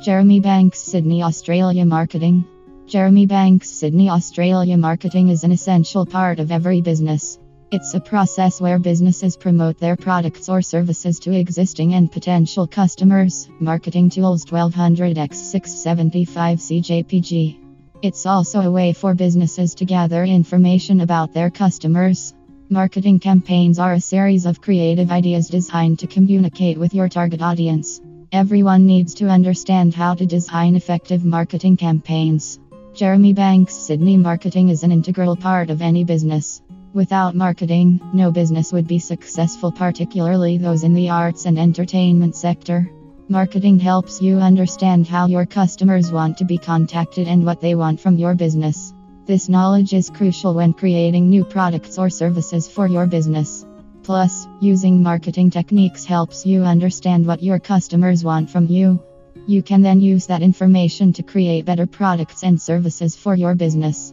Jeremy Banks, Sydney, Australia Marketing. Jeremy Banks, Sydney, Australia Marketing is an essential part of every business. It's a process where businesses promote their products or services to existing and potential customers. Marketing Tools 1200x675 CJPG. It's also a way for businesses to gather information about their customers. Marketing campaigns are a series of creative ideas designed to communicate with your target audience. Everyone needs to understand how to design effective marketing campaigns. Jeremy Banks Sydney Marketing is an integral part of any business. Without marketing, no business would be successful, particularly those in the arts and entertainment sector. Marketing helps you understand how your customers want to be contacted and what they want from your business. This knowledge is crucial when creating new products or services for your business. Plus, using marketing techniques helps you understand what your customers want from you. You can then use that information to create better products and services for your business.